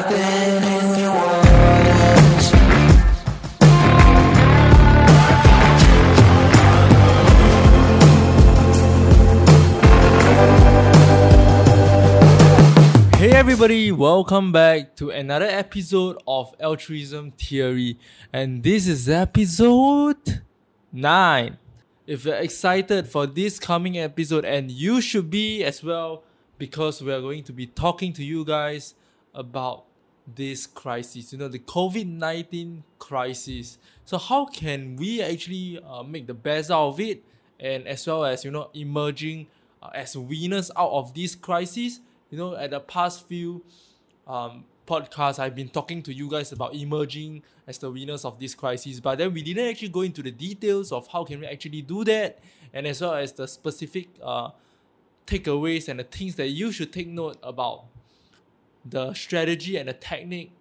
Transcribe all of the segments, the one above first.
Hey everybody, welcome back to another episode of Altruism Theory, and this is episode 9. If you're excited for this coming episode, and you should be as well, because we are going to be talking to you guys about this crisis, you know, the COVID 19 crisis. So, how can we actually uh, make the best out of it, and as well as, you know, emerging uh, as winners out of this crisis? you know, at the past few um, podcasts, I've been talking to you guys about emerging as the winners of this crisis, but then we didn't actually go into the details of how can we actually do that, and as well as the specific uh, takeaways and the things that you should take note about the strategy and the technique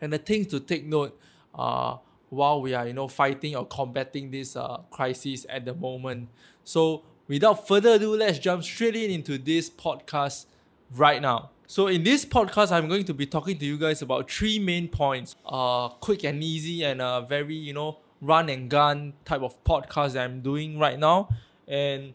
and the things to take note uh, while we are you know fighting or combating this uh, crisis at the moment. So without further ado, let's jump straight in into this podcast right now. So in this podcast, I'm going to be talking to you guys about three main points. Uh, quick and easy and a very you know run and gun type of podcast that I'm doing right now, and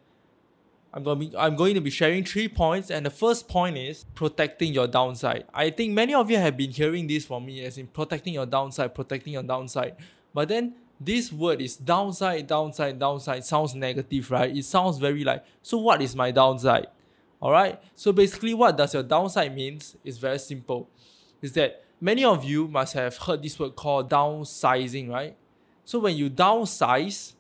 I'm going to be I'm going to be sharing three points. And the first point is protecting your downside. I think many of you have been hearing this from me as in protecting your downside, protecting your downside. But then this word is downside, downside, downside sounds negative, right? It sounds very like so. What is my downside? All right. So basically, what does your downside means is very simple. Is that many of you must have heard this word called downsizing, right? So when you downsize,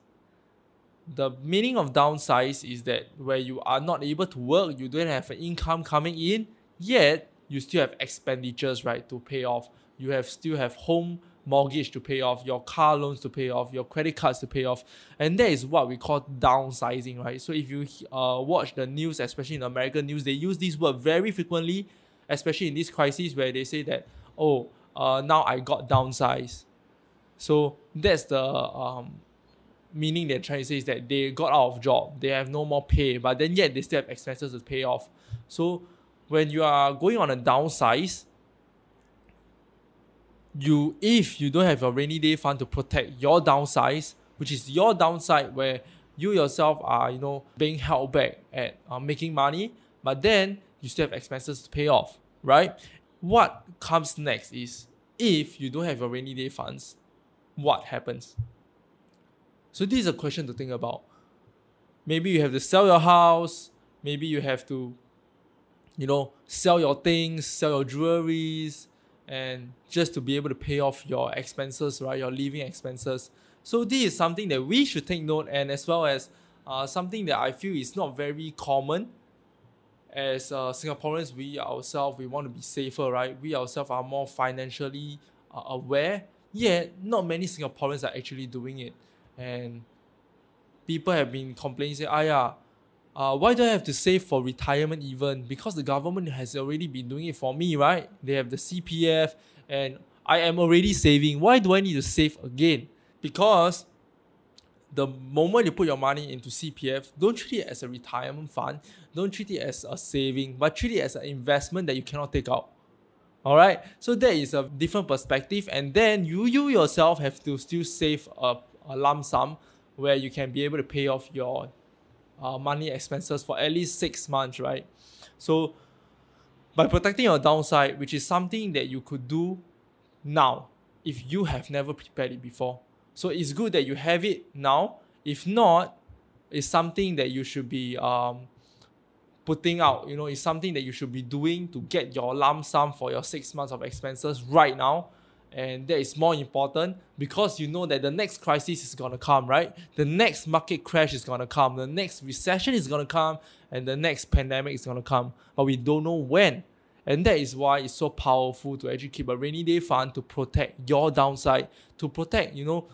the meaning of downsize is that where you are not able to work, you don't have an income coming in, yet you still have expenditures, right, to pay off. You have still have home mortgage to pay off, your car loans to pay off, your credit cards to pay off, and that is what we call downsizing, right? So if you uh, watch the news, especially in American news, they use this word very frequently, especially in this crisis where they say that, oh, uh, now I got downsized. So that's the um, meaning they're trying to say is that they got out of job, they have no more pay, but then yet they still have expenses to pay off. So when you are going on a downsize, you if you don't have a rainy day fund to protect your downsides, which is your downside where you yourself are you know being held back at uh, making money, but then you still have expenses to pay off, right? What comes next is if you don't have your rainy day funds, what happens? So this is a question to think about. Maybe you have to sell your house. Maybe you have to, you know, sell your things, sell your jewelries, and just to be able to pay off your expenses, right? Your living expenses. So this is something that we should take note, and as well as uh, something that I feel is not very common. As uh, Singaporeans, we ourselves we want to be safer, right? We ourselves are more financially uh, aware. Yet not many Singaporeans are actually doing it, and people have been complaining, say, "Ah, yeah, uh, why do I have to save for retirement even? Because the government has already been doing it for me, right? They have the CPF and I am already saving. Why do I need to save again? Because the moment you put your money into CPF, don't treat it as a retirement fund, don't treat it as a saving, but treat it as an investment that you cannot take out. All right, so that is a different perspective, and then you you yourself have to still save a, a lump sum where you can be able to pay off your uh, money expenses for at least six months, right? So, by protecting your downside, which is something that you could do now if you have never prepared it before. So, it's good that you have it now. If not, it's something that you should be um, putting out. You know, it's something that you should be doing to get your lump sum for your six months of expenses right now and that is more important because you know that the next crisis is gonna come, right? The next market crash is gonna come, the next recession is gonna come, and the next pandemic is gonna come, but we don't know when. And that is why it's so powerful to actually keep a rainy day fund to protect your downside, to protect, you know,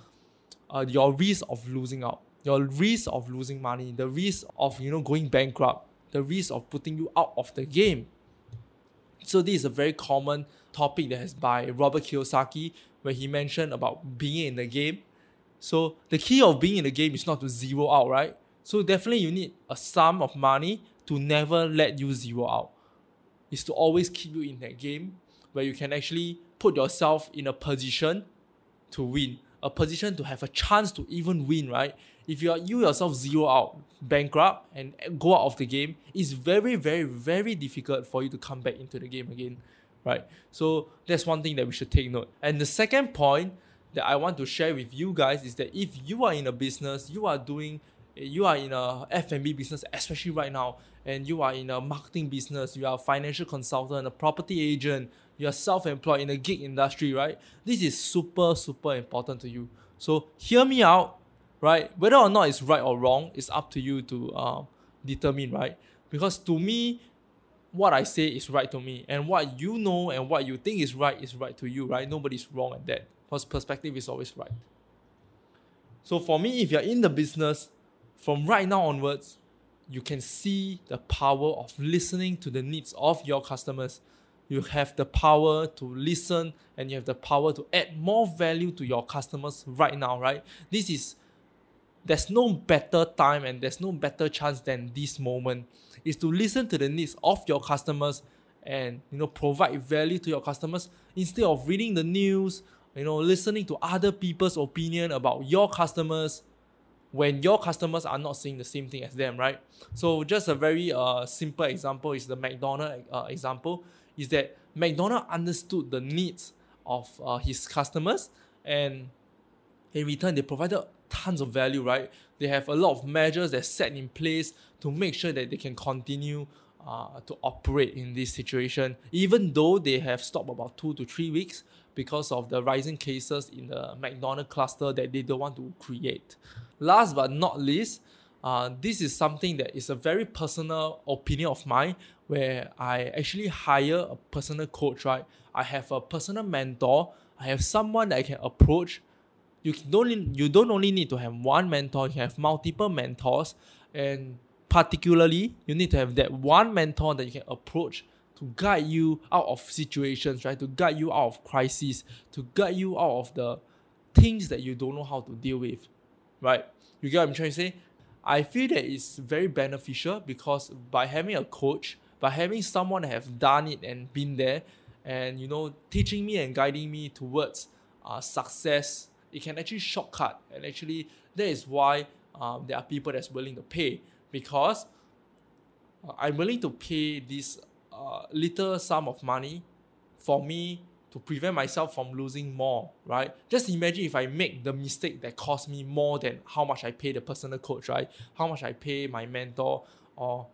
uh, your risk of losing out, your risk of losing money, the risk of, you know, going bankrupt, the risk of putting you out of the game. So this is a very common topic that has by Robert Kiyosaki, where he mentioned about being in the game. So the key of being in the game is not to zero out, right? So definitely you need a sum of money to never let you zero out. Is to always keep you in that game where you can actually put yourself in a position to win, a position to have a chance to even win, right? If you are you yourself zero out, bankrupt, and go out of the game, it's very, very, very difficult for you to come back into the game again, right? So that's one thing that we should take note. And the second point that I want to share with you guys is that if you are in a business, you are doing you are in a F&B business, especially right now, and you are in a marketing business, you are a financial consultant, a property agent, you are self-employed in the gig industry, right? This is super, super important to you. So hear me out, right? Whether or not it's right or wrong, it's up to you to uh, determine, right? Because to me, what I say is right to me, and what you know and what you think is right is right to you, right? Nobody's wrong at that. Because perspective is always right. So for me, if you're in the business, from right now onwards, you can see the power of listening to the needs of your customers. You have the power to listen and you have the power to add more value to your customers right now, right? This is there's no better time and there's no better chance than this moment is to listen to the needs of your customers and you know provide value to your customers instead of reading the news you know listening to other people's opinion about your customers when your customers are not seeing the same thing as them, right? So just a very uh, simple example is the McDonald uh, example is that McDonald understood the needs of uh, his customers and in return they provided tons of value, right? They have a lot of measures that set in place to make sure that they can continue uh, to operate in this situation, even though they have stopped about two to three weeks because of the rising cases in the McDonald cluster that they don't want to create. Last but not least, uh, this is something that is a very personal opinion of mine where I actually hire a personal coach, right? I have a personal mentor. I have someone that I can approach. You don't you don't only need to have one mentor, you have multiple mentors, and particularly you need to have that one mentor that you can approach to guide you out of situations, right? To guide you out of crises, to guide you out of the things that you don't know how to deal with right? You get what I'm trying to say? I feel that it's very beneficial because by having a coach, by having someone have done it and been there, and you know, teaching me and guiding me towards uh, success, it can actually shortcut. And actually, that is why um, there are people that's willing to pay because uh, I'm willing to pay this uh, little sum of money for me to prevent myself from losing more, right? Just imagine if I make the mistake that cost me more than how much I pay the personal coach, right? How much I pay my mentor or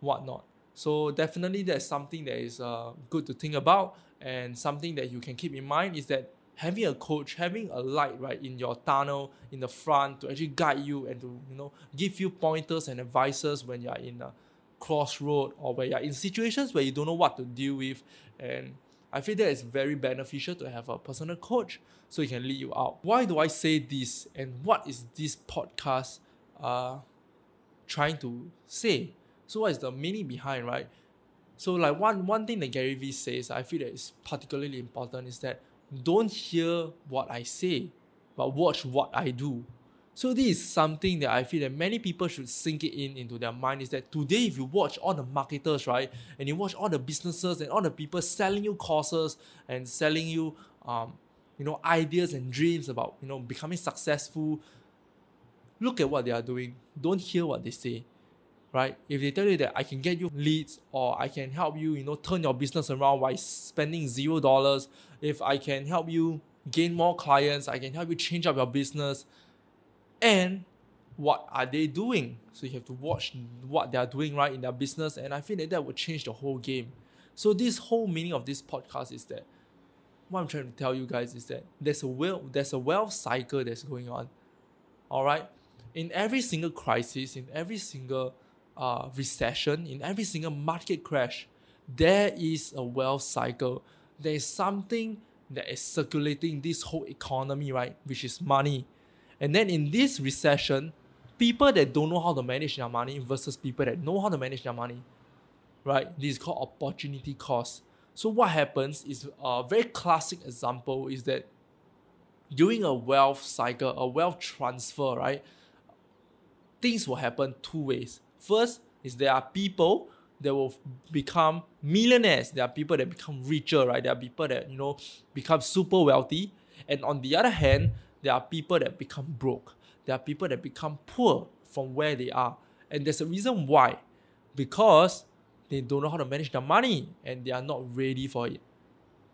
whatnot. So definitely that's something that is uh, good to think about and something that you can keep in mind is that having a coach, having a light right in your tunnel in the front to actually guide you and to you know give you pointers and advices when you're in a crossroad or where you're in situations where you don't know what to deal with and I feel that it's very beneficial to have a personal coach so he can lead you out. Why do I say this and what is this podcast uh, trying to say? So what is the meaning behind, right? So like one one thing that Gary Vee says, I feel that is particularly important is that don't hear what I say, but watch what I do. So this is something that I feel that many people should sink it in into their mind is that today if you watch all the marketers, right, and you watch all the businesses and all the people selling you courses and selling you um, you know, ideas and dreams about, you know, becoming successful, look at what they are doing. Don't hear what they say. Right? If they tell you that I can get you leads or I can help you, you know, turn your business around by spending zero dollars, if I can help you gain more clients, I can help you change up your business, and what are they doing? So you have to watch what they are doing right in their business, and I feel that that would change the whole game. So this whole meaning of this podcast is that what I'm trying to tell you guys is that there's a wealth, there's a wealth cycle that's going on. All right, in every single crisis, in every single uh, recession, in every single market crash, there is a wealth cycle. There is something that is circulating this whole economy, right? Which is money. And then in this recession, people that don't know how to manage their money versus people that know how to manage their money, right? This is called opportunity cost. So what happens is a very classic example is that during a wealth cycle, a wealth transfer, right? Things will happen two ways. First is there are people that will become millionaires. There are people that become richer, right? There are people that, you know, become super wealthy. And on the other hand, there are people that become broke. There are people that become poor from where they are. And there's a reason why. Because they don't know how to manage their money and they are not ready for it.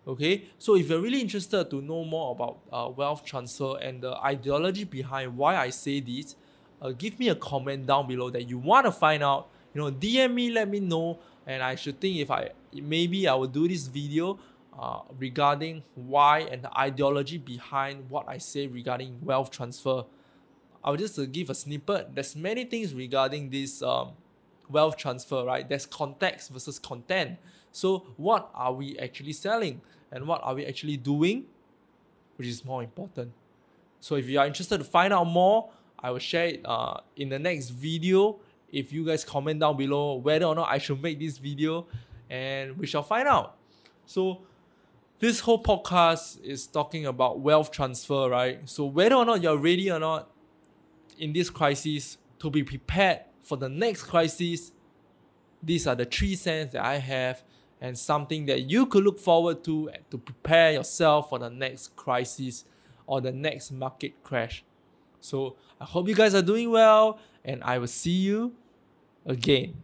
Okay, so if you're really interested to know more about uh, wealth transfer and the ideology behind why I say this, uh, give me a comment down below that you want to find out. You know, DM me, let me know, and I should think if I maybe I will do this video uh, regarding why and the ideology behind what I say regarding wealth transfer. I'll just uh, give a snippet. There's many things regarding this um, wealth transfer, right? There's context versus content. So, what are we actually selling? and what are we actually doing, which is more important. So if you are interested to find out more, I will share it uh, in the next video. If you guys comment down below whether or not I should make this video, and we shall find out. So this whole podcast is talking about wealth transfer, right? So whether or not you're ready or not in this crisis to be prepared for the next crisis, these are the three cents that I have and something that you could look forward to to prepare yourself for the next crisis or the next market crash. So I hope you guys are doing well and I will see you again.